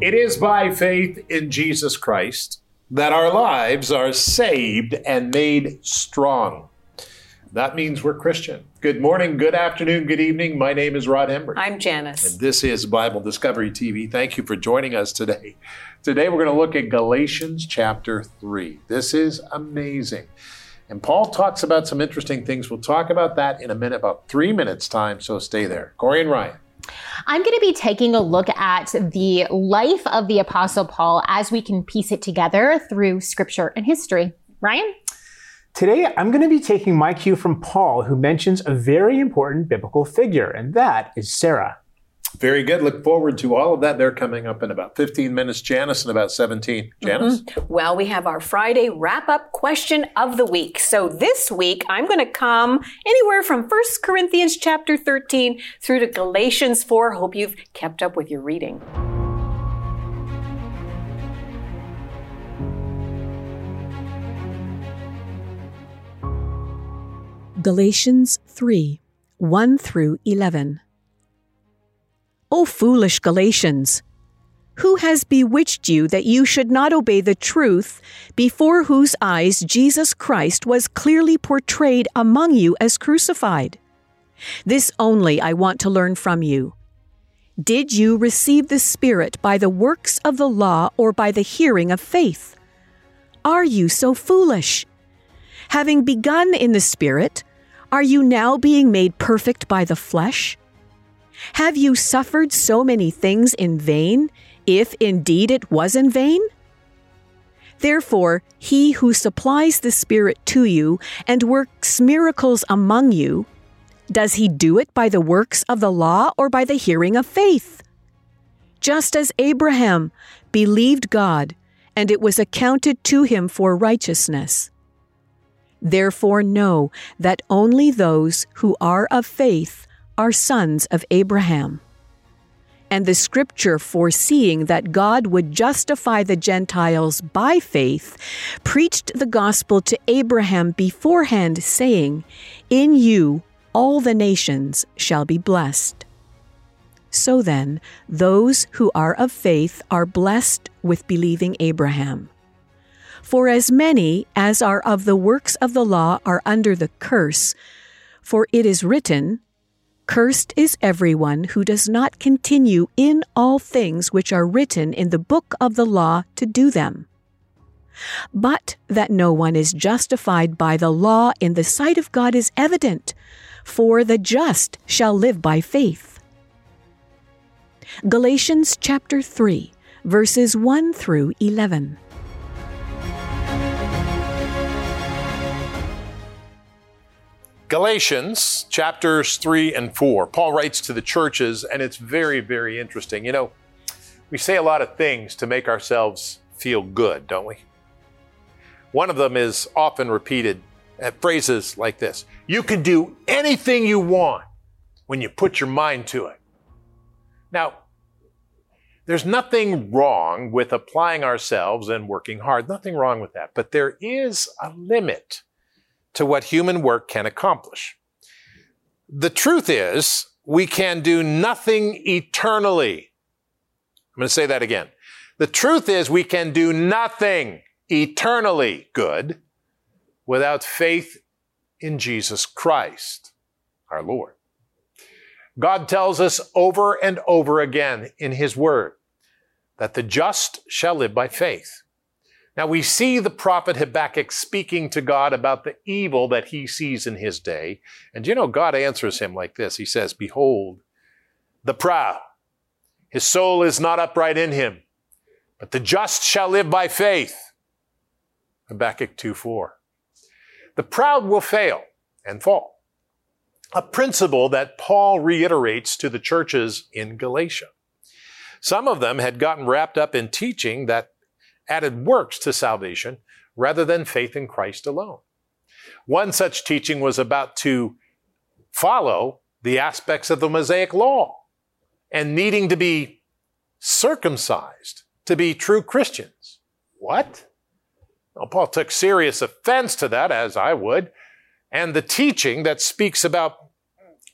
It is by faith in Jesus Christ that our lives are saved and made strong. That means we're Christian. Good morning, good afternoon, good evening. My name is Rod Hembree. I'm Janice. And this is Bible Discovery TV. Thank you for joining us today. Today we're going to look at Galatians chapter 3. This is amazing. And Paul talks about some interesting things. We'll talk about that in a minute, about three minutes' time, so stay there. Corey and Ryan. I'm going to be taking a look at the life of the Apostle Paul as we can piece it together through scripture and history. Ryan? Today, I'm going to be taking my cue from Paul, who mentions a very important biblical figure, and that is Sarah. Very good. Look forward to all of that. They're coming up in about 15 minutes. Janice in about 17. Janice? Mm-hmm. Well, we have our Friday wrap up question of the week. So this week, I'm going to come anywhere from 1 Corinthians chapter 13 through to Galatians 4. Hope you've kept up with your reading. Galatians 3 1 through 11. O foolish Galatians! Who has bewitched you that you should not obey the truth, before whose eyes Jesus Christ was clearly portrayed among you as crucified? This only I want to learn from you. Did you receive the Spirit by the works of the law or by the hearing of faith? Are you so foolish? Having begun in the Spirit, are you now being made perfect by the flesh? Have you suffered so many things in vain, if indeed it was in vain? Therefore, he who supplies the Spirit to you and works miracles among you, does he do it by the works of the law or by the hearing of faith? Just as Abraham believed God, and it was accounted to him for righteousness. Therefore, know that only those who are of faith are sons of Abraham. And the scripture foreseeing that God would justify the Gentiles by faith preached the gospel to Abraham beforehand, saying, In you all the nations shall be blessed. So then, those who are of faith are blessed with believing Abraham. For as many as are of the works of the law are under the curse, for it is written, Cursed is everyone who does not continue in all things which are written in the book of the law to do them. But that no one is justified by the law in the sight of God is evident, for the just shall live by faith. Galatians chapter 3, verses 1 through 11. Galatians chapters 3 and 4. Paul writes to the churches, and it's very, very interesting. You know, we say a lot of things to make ourselves feel good, don't we? One of them is often repeated at uh, phrases like this You can do anything you want when you put your mind to it. Now, there's nothing wrong with applying ourselves and working hard, nothing wrong with that, but there is a limit to what human work can accomplish. The truth is, we can do nothing eternally. I'm going to say that again. The truth is, we can do nothing eternally good without faith in Jesus Christ, our Lord. God tells us over and over again in His Word that the just shall live by faith. Now we see the prophet Habakkuk speaking to God about the evil that he sees in his day. And you know, God answers him like this He says, Behold, the proud, his soul is not upright in him, but the just shall live by faith. Habakkuk 2 4. The proud will fail and fall. A principle that Paul reiterates to the churches in Galatia. Some of them had gotten wrapped up in teaching that added works to salvation rather than faith in Christ alone. One such teaching was about to follow the aspects of the Mosaic law and needing to be circumcised to be true Christians. What? Well, Paul took serious offense to that, as I would, and the teaching that speaks about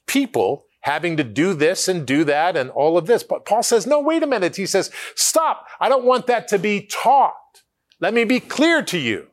people having to do this and do that and all of this. But Paul says, no, wait a minute. He says, stop. I don't want that to be taught. Let me be clear to you.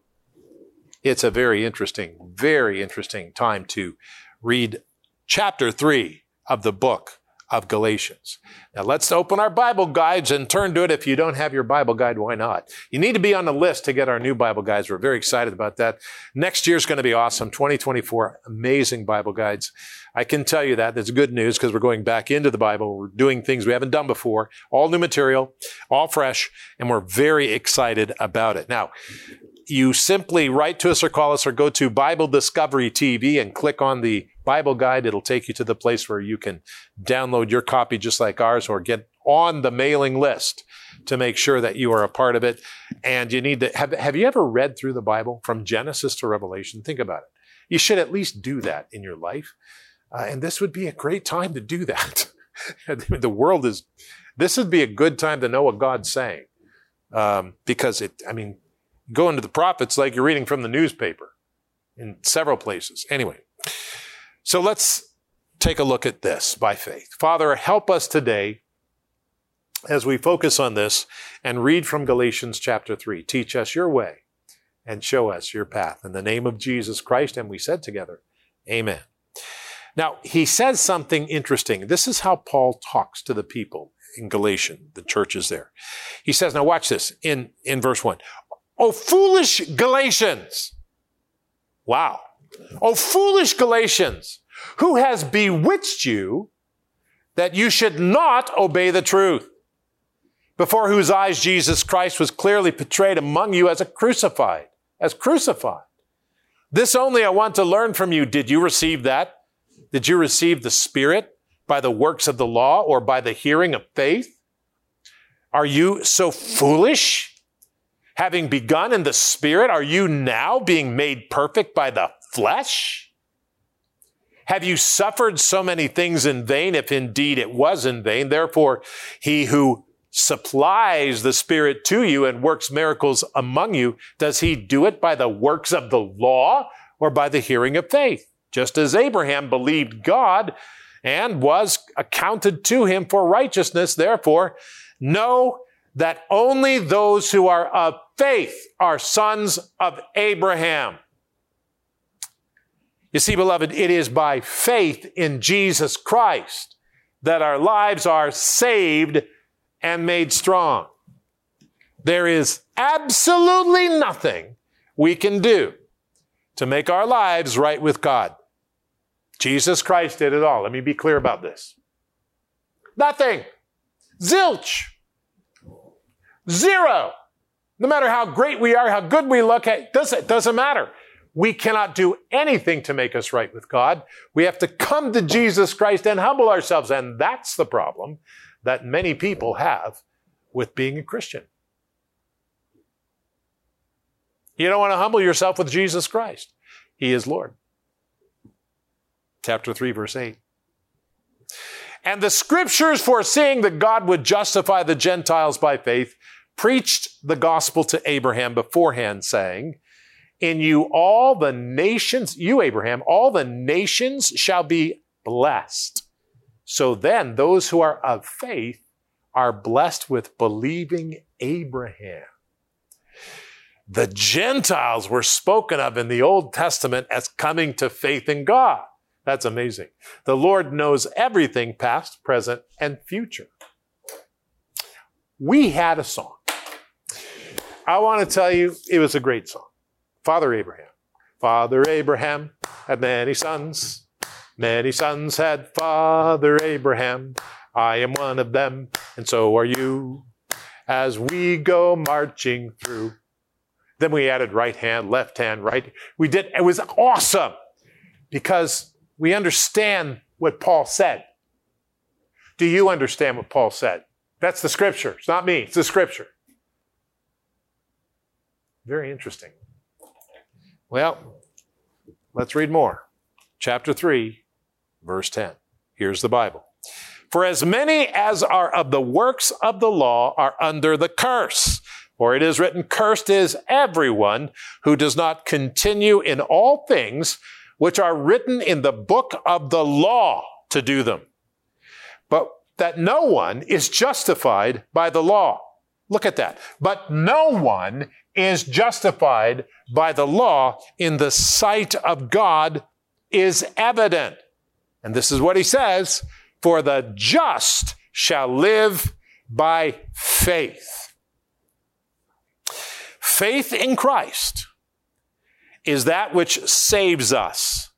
It's a very interesting, very interesting time to read chapter three of the book of Galatians. Now let's open our Bible guides and turn to it. If you don't have your Bible guide, why not? You need to be on the list to get our new Bible guides. We're very excited about that. Next year's going to be awesome. 2024, amazing Bible guides. I can tell you that. That's good news because we're going back into the Bible. We're doing things we haven't done before, all new material, all fresh, and we're very excited about it. Now, you simply write to us or call us or go to Bible Discovery TV and click on the Bible guide. It'll take you to the place where you can download your copy just like ours or get on the mailing list to make sure that you are a part of it. And you need to have, have you ever read through the Bible from Genesis to Revelation? Think about it. You should at least do that in your life. Uh, and this would be a great time to do that. the world is, this would be a good time to know what God's saying. Um, because it, I mean, go into the prophets like you're reading from the newspaper in several places. Anyway, so let's take a look at this by faith. Father, help us today as we focus on this and read from Galatians chapter 3. Teach us your way and show us your path. In the name of Jesus Christ, and we said together, Amen. Now, he says something interesting. This is how Paul talks to the people in Galatian, the churches there. He says, now watch this in, in verse 1. Oh, foolish Galatians. Wow. Oh, foolish Galatians, who has bewitched you that you should not obey the truth, before whose eyes Jesus Christ was clearly portrayed among you as a crucified, as crucified. This only I want to learn from you. Did you receive that? Did you receive the Spirit by the works of the law or by the hearing of faith? Are you so foolish? Having begun in the Spirit, are you now being made perfect by the flesh? Have you suffered so many things in vain, if indeed it was in vain? Therefore, he who supplies the Spirit to you and works miracles among you, does he do it by the works of the law or by the hearing of faith? Just as Abraham believed God and was accounted to him for righteousness, therefore, know that only those who are of faith are sons of Abraham. You see, beloved, it is by faith in Jesus Christ that our lives are saved and made strong. There is absolutely nothing we can do to make our lives right with God. Jesus Christ did it all. Let me be clear about this. Nothing. Zilch. Zero. No matter how great we are, how good we look, it doesn't, doesn't matter. We cannot do anything to make us right with God. We have to come to Jesus Christ and humble ourselves. And that's the problem that many people have with being a Christian. You don't want to humble yourself with Jesus Christ. He is Lord. Chapter 3, verse 8. And the scriptures foreseeing that God would justify the Gentiles by faith preached the gospel to Abraham beforehand, saying, In you all the nations, you Abraham, all the nations shall be blessed. So then those who are of faith are blessed with believing Abraham. The Gentiles were spoken of in the Old Testament as coming to faith in God. That's amazing. The Lord knows everything past, present, and future. We had a song. I want to tell you, it was a great song. Father Abraham. Father Abraham had many sons. Many sons had Father Abraham. I am one of them, and so are you. As we go marching through. Then we added right hand, left hand, right. We did, it was awesome because we understand what Paul said. Do you understand what Paul said? That's the scripture. It's not me, it's the scripture. Very interesting. Well, let's read more. Chapter 3, verse 10. Here's the Bible. For as many as are of the works of the law are under the curse. For it is written, Cursed is everyone who does not continue in all things which are written in the book of the law to do them. but that no one is justified by the law. Look at that. But no one is justified by the law in the sight of God is evident. And this is what he says, for the just shall live by faith. Faith in Christ is that which saves us,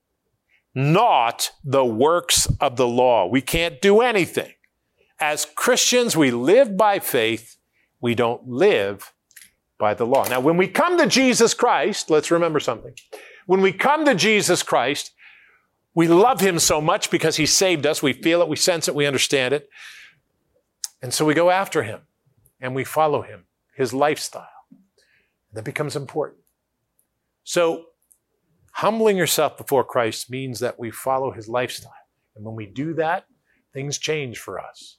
not the works of the law. We can't do anything. As Christians, we live by faith. We don't live by the law. Now, when we come to Jesus Christ, let's remember something. When we come to Jesus Christ, we love him so much because he saved us. We feel it, we sense it, we understand it. And so we go after him and we follow him, his lifestyle. That becomes important. So, humbling yourself before Christ means that we follow his lifestyle. And when we do that, things change for us.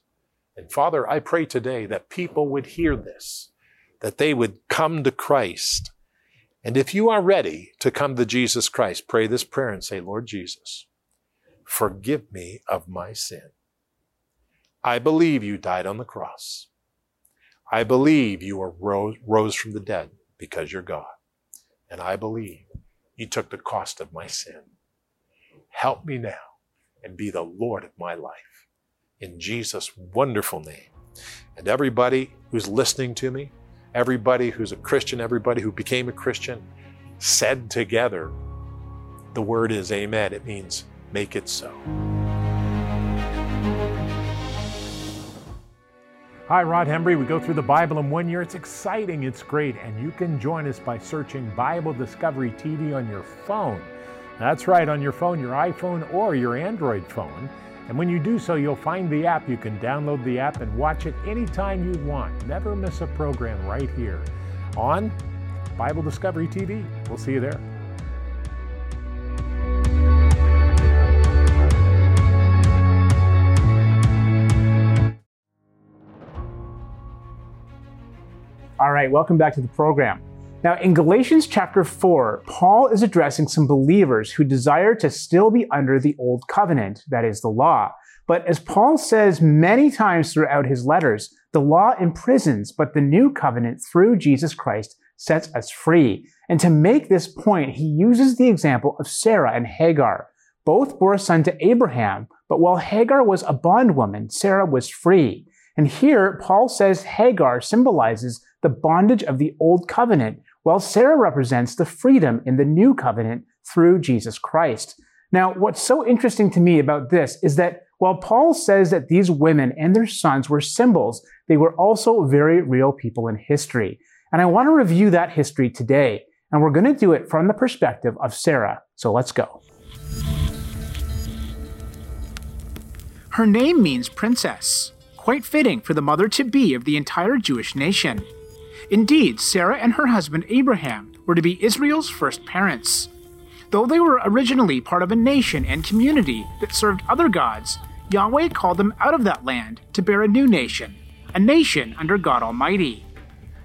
And Father, I pray today that people would hear this, that they would come to Christ. And if you are ready to come to Jesus Christ, pray this prayer and say, Lord Jesus, forgive me of my sin. I believe you died on the cross. I believe you were rose, rose from the dead because you're God. And I believe you took the cost of my sin. Help me now and be the Lord of my life in Jesus' wonderful name. And everybody who's listening to me, everybody who's a Christian, everybody who became a Christian, said together, the word is amen. It means make it so. Hi, Rod Hembree. We go through the Bible in one year. It's exciting, it's great, and you can join us by searching Bible Discovery TV on your phone. That's right, on your phone, your iPhone or your Android phone. And when you do so, you'll find the app. You can download the app and watch it anytime you want. Never miss a program right here on Bible Discovery TV. We'll see you there. All right, welcome back to the program. Now, in Galatians chapter 4, Paul is addressing some believers who desire to still be under the old covenant, that is, the law. But as Paul says many times throughout his letters, the law imprisons, but the new covenant through Jesus Christ sets us free. And to make this point, he uses the example of Sarah and Hagar. Both bore a son to Abraham, but while Hagar was a bondwoman, Sarah was free. And here, Paul says Hagar symbolizes the bondage of the old covenant, while Sarah represents the freedom in the new covenant through Jesus Christ. Now, what's so interesting to me about this is that while Paul says that these women and their sons were symbols, they were also very real people in history. And I want to review that history today. And we're going to do it from the perspective of Sarah. So let's go. Her name means princess, quite fitting for the mother to be of the entire Jewish nation. Indeed, Sarah and her husband Abraham were to be Israel's first parents. Though they were originally part of a nation and community that served other gods, Yahweh called them out of that land to bear a new nation, a nation under God Almighty.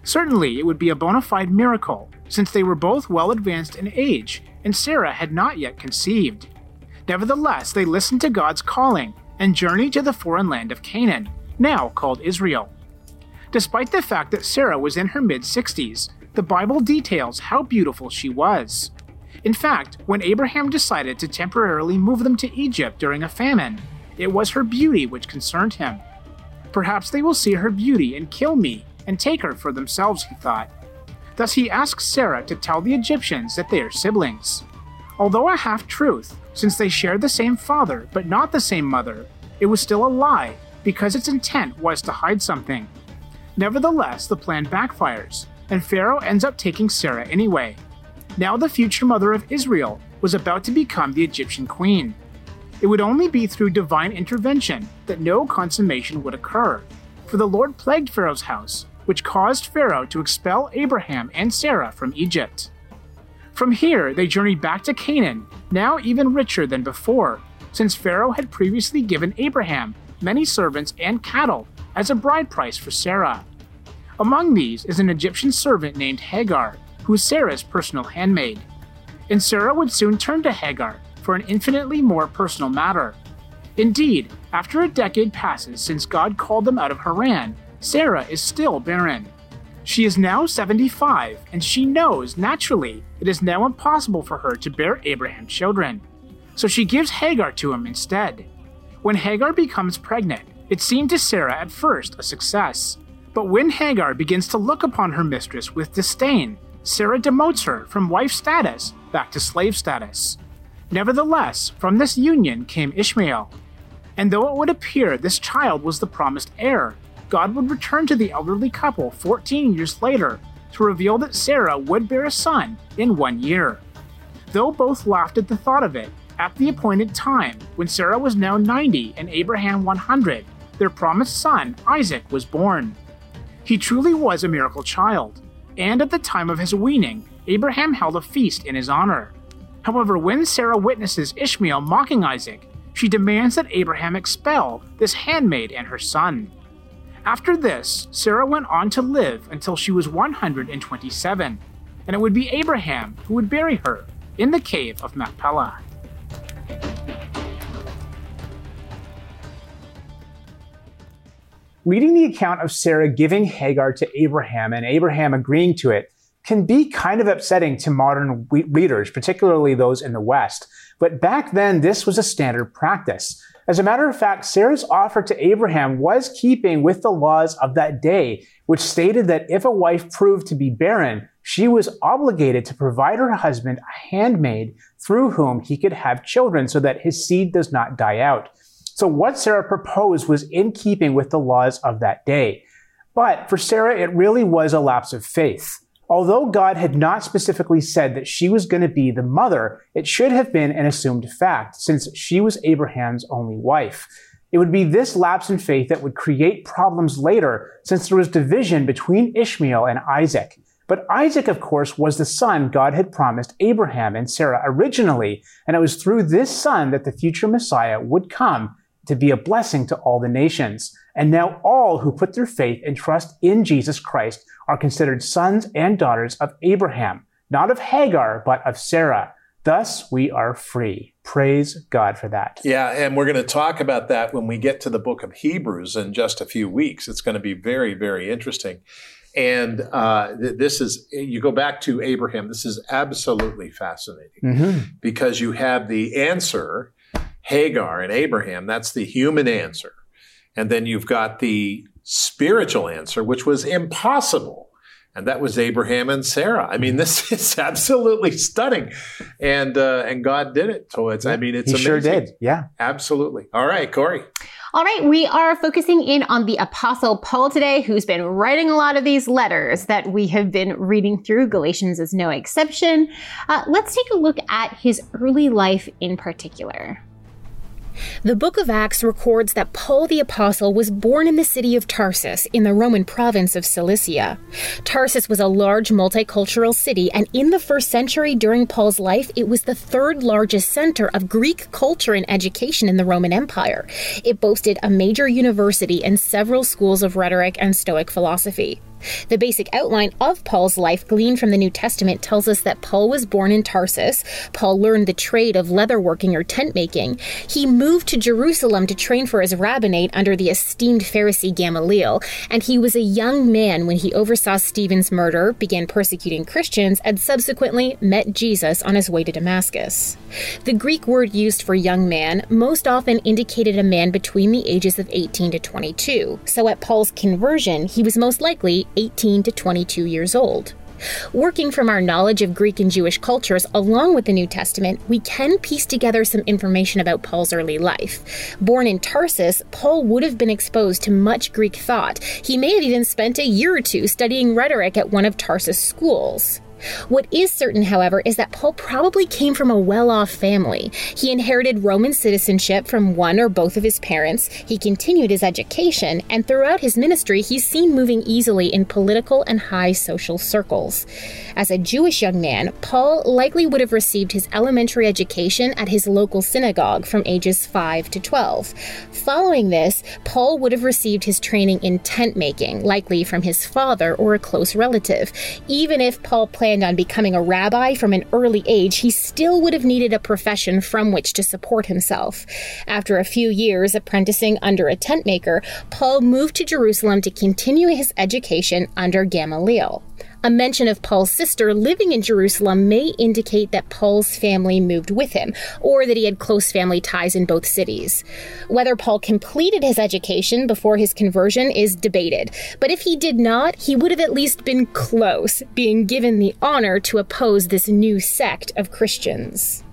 Certainly, it would be a bona fide miracle, since they were both well advanced in age and Sarah had not yet conceived. Nevertheless, they listened to God's calling and journeyed to the foreign land of Canaan, now called Israel. Despite the fact that Sarah was in her mid 60s, the Bible details how beautiful she was. In fact, when Abraham decided to temporarily move them to Egypt during a famine, it was her beauty which concerned him. Perhaps they will see her beauty and kill me and take her for themselves, he thought. Thus he asks Sarah to tell the Egyptians that they are siblings. Although a half truth, since they share the same father but not the same mother, it was still a lie because its intent was to hide something. Nevertheless, the plan backfires, and Pharaoh ends up taking Sarah anyway. Now, the future mother of Israel was about to become the Egyptian queen. It would only be through divine intervention that no consummation would occur, for the Lord plagued Pharaoh's house, which caused Pharaoh to expel Abraham and Sarah from Egypt. From here, they journeyed back to Canaan, now even richer than before, since Pharaoh had previously given Abraham many servants and cattle as a bride price for Sarah. Among these is an Egyptian servant named Hagar, who is Sarah's personal handmaid. And Sarah would soon turn to Hagar for an infinitely more personal matter. Indeed, After a decade passes since God called them out of Haran, Sarah is still barren. She is now 75, and she knows, naturally, it is now impossible for her to bear Abraham children. So she gives Hagar to him instead. When Hagar becomes pregnant, it seemed to Sarah at first a success. But when Hagar begins to look upon her mistress with disdain, Sarah demotes her from wife status back to slave status. Nevertheless, from this union came Ishmael. And though it would appear this child was the promised heir, God would return to the elderly couple 14 years later to reveal that Sarah would bear a son in one year. Though both laughed at the thought of it, at the appointed time, when Sarah was now 90 and Abraham 100, their promised son, Isaac, was born. He truly was a miracle child, and at the time of his weaning, Abraham held a feast in his honor. However, when Sarah witnesses Ishmael mocking Isaac, she demands that Abraham expel this handmaid and her son. After this, Sarah went on to live until she was 127, and it would be Abraham who would bury her in the cave of Machpelah. Reading the account of Sarah giving Hagar to Abraham and Abraham agreeing to it can be kind of upsetting to modern readers, particularly those in the West. But back then, this was a standard practice. As a matter of fact, Sarah's offer to Abraham was keeping with the laws of that day, which stated that if a wife proved to be barren, she was obligated to provide her husband a handmaid through whom he could have children so that his seed does not die out. So what Sarah proposed was in keeping with the laws of that day. But for Sarah, it really was a lapse of faith. Although God had not specifically said that she was going to be the mother, it should have been an assumed fact, since she was Abraham's only wife. It would be this lapse in faith that would create problems later, since there was division between Ishmael and Isaac. But Isaac, of course, was the son God had promised Abraham and Sarah originally, and it was through this son that the future Messiah would come to be a blessing to all the nations. And now all who put their faith and trust in Jesus Christ are considered sons and daughters of Abraham, not of Hagar, but of Sarah. Thus we are free. Praise God for that. Yeah, and we're going to talk about that when we get to the book of Hebrews in just a few weeks. It's going to be very, very interesting. And uh, th- this is, you go back to Abraham, this is absolutely fascinating mm-hmm. because you have the answer, Hagar and Abraham, that's the human answer. And then you've got the spiritual answer, which was impossible. And that was Abraham and Sarah. I mean, this is absolutely stunning, and uh, and God did it. So it's, I mean, it's he amazing. sure did. Yeah, absolutely. All right, Corey. All right, we are focusing in on the Apostle Paul today, who's been writing a lot of these letters that we have been reading through. Galatians is no exception. Uh, let's take a look at his early life in particular. The book of Acts records that Paul the Apostle was born in the city of Tarsus in the Roman province of Cilicia. Tarsus was a large multicultural city, and in the first century during Paul's life, it was the third largest center of Greek culture and education in the Roman Empire. It boasted a major university and several schools of rhetoric and Stoic philosophy. The basic outline of Paul's life gleaned from the New Testament tells us that Paul was born in Tarsus. Paul learned the trade of leatherworking or tent making. He moved to Jerusalem to train for his rabbinate under the esteemed Pharisee Gamaliel, and he was a young man when he oversaw Stephen's murder, began persecuting Christians, and subsequently met Jesus on his way to Damascus. The Greek word used for young man most often indicated a man between the ages of 18 to 22, so at Paul's conversion, he was most likely 18 to 22 years old. Working from our knowledge of Greek and Jewish cultures along with the New Testament, we can piece together some information about Paul's early life. Born in Tarsus, Paul would have been exposed to much Greek thought. He may have even spent a year or two studying rhetoric at one of Tarsus' schools. What is certain, however, is that Paul probably came from a well off family. He inherited Roman citizenship from one or both of his parents, he continued his education, and throughout his ministry, he's seen moving easily in political and high social circles. As a Jewish young man, Paul likely would have received his elementary education at his local synagogue from ages 5 to 12. Following this, Paul would have received his training in tent making, likely from his father or a close relative. Even if Paul planned planned on becoming a rabbi from an early age, he still would have needed a profession from which to support himself. After a few years apprenticing under a tent maker, Paul moved to Jerusalem to continue his education under Gamaliel. A mention of Paul's sister living in Jerusalem may indicate that Paul's family moved with him, or that he had close family ties in both cities. Whether Paul completed his education before his conversion is debated, but if he did not, he would have at least been close, being given the honor to oppose this new sect of Christians.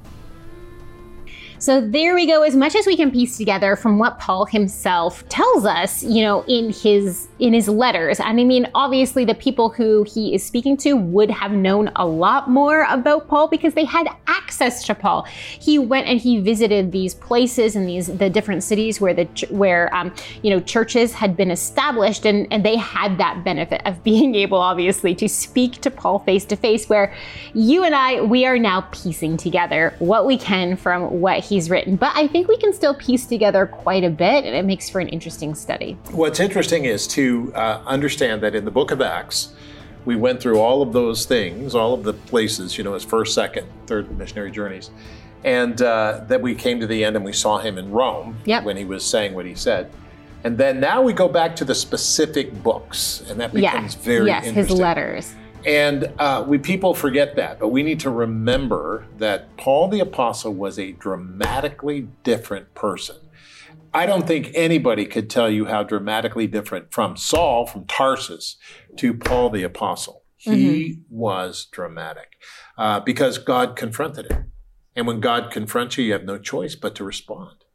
So there we go. As much as we can piece together from what Paul himself tells us, you know, in his in his letters. And I mean, obviously, the people who he is speaking to would have known a lot more about Paul because they had access to Paul. He went and he visited these places and these the different cities where the where um, you know churches had been established, and and they had that benefit of being able, obviously, to speak to Paul face to face. Where you and I, we are now piecing together what we can from what he's written. But I think we can still piece together quite a bit, and it makes for an interesting study. What's interesting is to uh, understand that in the book of Acts, we went through all of those things, all of the places, you know, his first, second, third missionary journeys, and uh, that we came to the end and we saw him in Rome Yep. when he was saying what he said. And then now we go back to the specific books, and that becomes yes, very yes, his letters. And uh, we people forget that, but we need to remember that Paul the apostle was a dramatically different person. I don't think anybody could tell you how dramatically different from Saul from Tarsus to Paul the apostle. He was dramatic uh, because God confronted him, and when God confronts you, you have no choice but to respond.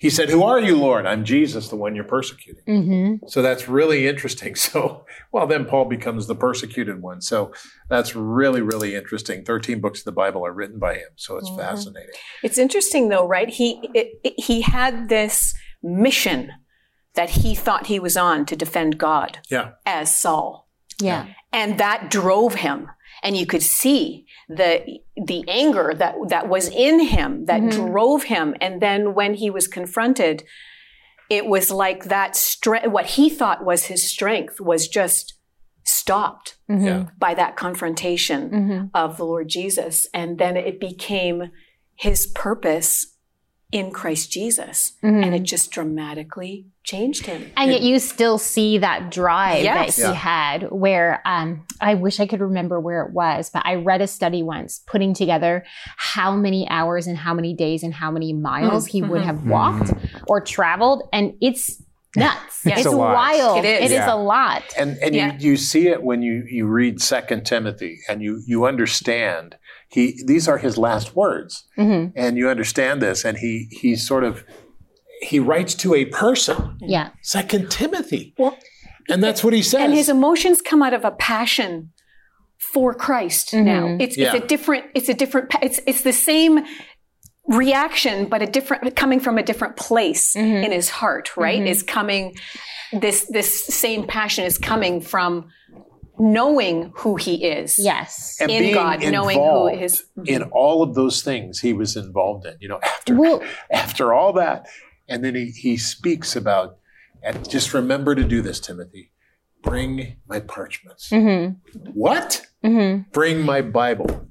He said, "Who are you, Lord? I'm Jesus, the one you're persecuting." Mm-hmm. So that's really interesting. So, well, then Paul becomes the persecuted one. So that's really, really interesting. 13 books of the Bible are written by him. So it's fascinating. It's interesting though, right? He it, it- he had this mission that he thought he was on to defend God Yeah. as Saul. Yeah. and that drove him and you could see the the anger that that was in him that Mhm. drove him and then when he was confronted it was like that strength what he thought was his strength was just stopped Mhm. Yeah. by that confrontation Mhm. of the Lord Jesus and then it became his purpose in Christ Jesus Mhm. and it just dramatically changed him And yet you still see that drive Yes. that he Yeah. had where um, I wish I could remember where it was, but I read a study once putting together how many hours and how many days and how many miles he would Mhm. have walked or traveled. And it's nuts. It's it's wild. It is. It is Yeah. a lot. And and Yeah. you, you see it when you, you read Second Timothy and you, you understand he these are his last words. Mhm. And you understand this, and he he sort of he writes to a person, Yeah. Second Timothy. Well, and that's what he says. and his emotions come out of a passion for Christ now. Mhm. It's Yeah. it's a different it's a different it's it's the same reaction but a different coming from a different place Mhm. in his heart, right? Mhm. Is coming this this same passion is coming from knowing who he is. Yes. And in being God, knowing who involved his in all of those things he was involved in. You know, after Well, after all that. And then he, he speaks about, and just remember to do this, Timothy. Bring my parchments. mhm. What? Mhm. Bring my Bible.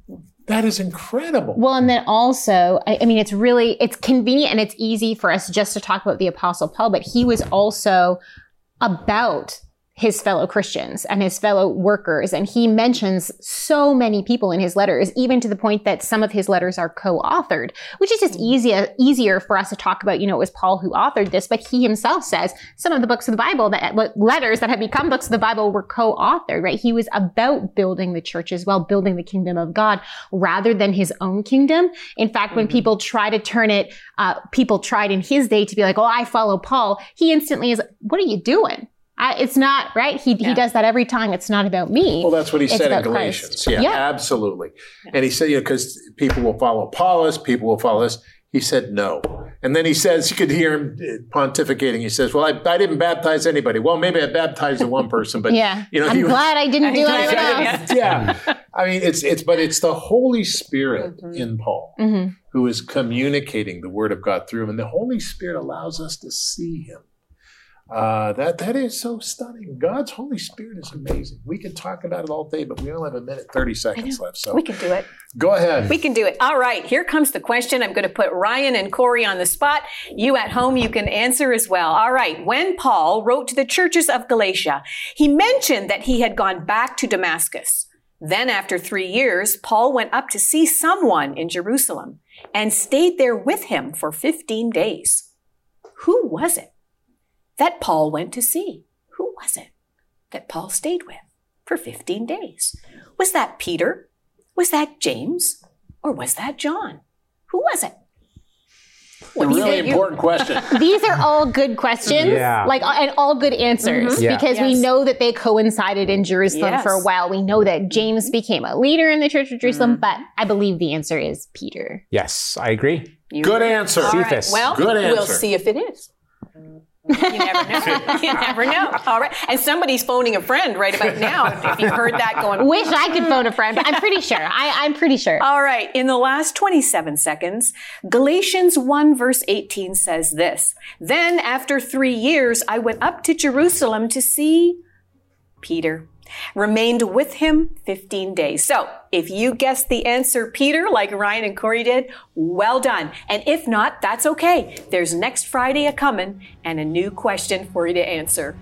That is incredible. Well, and then also, I, I mean, it's really it's convenient and it's easy for us just to talk about the Apostle Paul, but he was also about his fellow Christians and his fellow workers, and he mentions so many people in his letters, even to the point that some of his letters are co-authored, which is just easier easier for us to talk about. You know, it was Paul who authored this, but he himself says some of the books of the Bible that letters that have become books of the Bible were co-authored. Right? He was about building the church as well, building the kingdom of God rather than his own kingdom. In fact, when people try to turn it, uh, people tried in his day to be like, "Oh, I follow Paul." He instantly is, "What are you doing?" I, it's not right. He he does that every time. It's not about me. Well, that's what he It's said in Galatians. Yeah, Yeah. absolutely. And he said, you know, because people will follow Paulus, people will follow us. He said, no. And then he says, you could hear him uh, pontificating. He says, well, I, I didn't baptize anybody. Well, maybe I baptized the one person, but yeah, you know, I'm he was- glad I didn't do I'm it. else. didn't, yeah. I mean, it's it's but it's the Holy Spirit Mhm. in Paul Mhm. who is communicating the Word of God through him, and the Holy Spirit allows us to see Him. Uh, that that is so stunning. God's Holy Spirit is amazing. We could talk about it all day, but we only have a minute thirty seconds left. So We can do it. go ahead. We can do it. All right, here comes the question. I'm going to put Ryan and Corey on the spot. You at home, you can answer as well. All right, when Paul wrote to the churches of Galatia, he mentioned that he had gone back to Damascus. Then, after three years, Paul went up to see someone in Jerusalem and stayed there with him for 15 days. Who was it that Paul went to see? Who was it that Paul stayed with for 15 days? Was that Peter? Was that James? Or was that John? Who was it? a really important question. These are all good questions, Yeah. like uh, and all good answers mm-hmm. Yeah. because we know that they coincided in Jerusalem Yes. for a while. We know that James mm-hmm. became a leader in the Church of mm-hmm. Jerusalem, Mm-hmm. but I believe the answer is Peter. Yes, I agree. You- Good answer. All right, Cephas. Well, Good we'll see if it is. You never know. you never know. All right. And somebody's phoning a friend right about now. If you've heard that going. On, wish I could phone a friend, but I'm pretty sure. I, I'm pretty sure. All right. In the last 27 seconds, Galatians 1 verse 18 says this. Then after three years, I went up to Jerusalem to see Peter. Remained with him 15 days. So if you guessed the answer, Peter, like Ryan and Corey did, well done. And if not, that's okay. There's next Friday a coming and a new question for you to answer.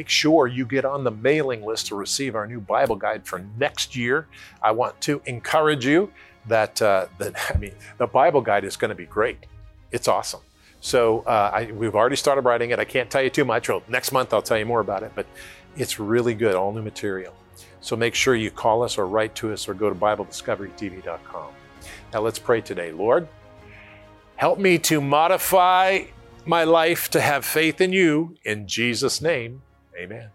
Make sure you get on the mailing list to receive our new Bible guide for next year. I want to encourage you that uh, that I mean the Bible guide is going to be great. It's awesome. So uh, I, we've already started writing it. I can't tell you too much. Well, next month I'll tell you more about it, but it's really good, all new material. So make sure you call us or write to us or go to BibleDiscoveryTV.com. Now let's pray today. Lord, help me to modify my life to have faith in you. In Jesus' name, amen.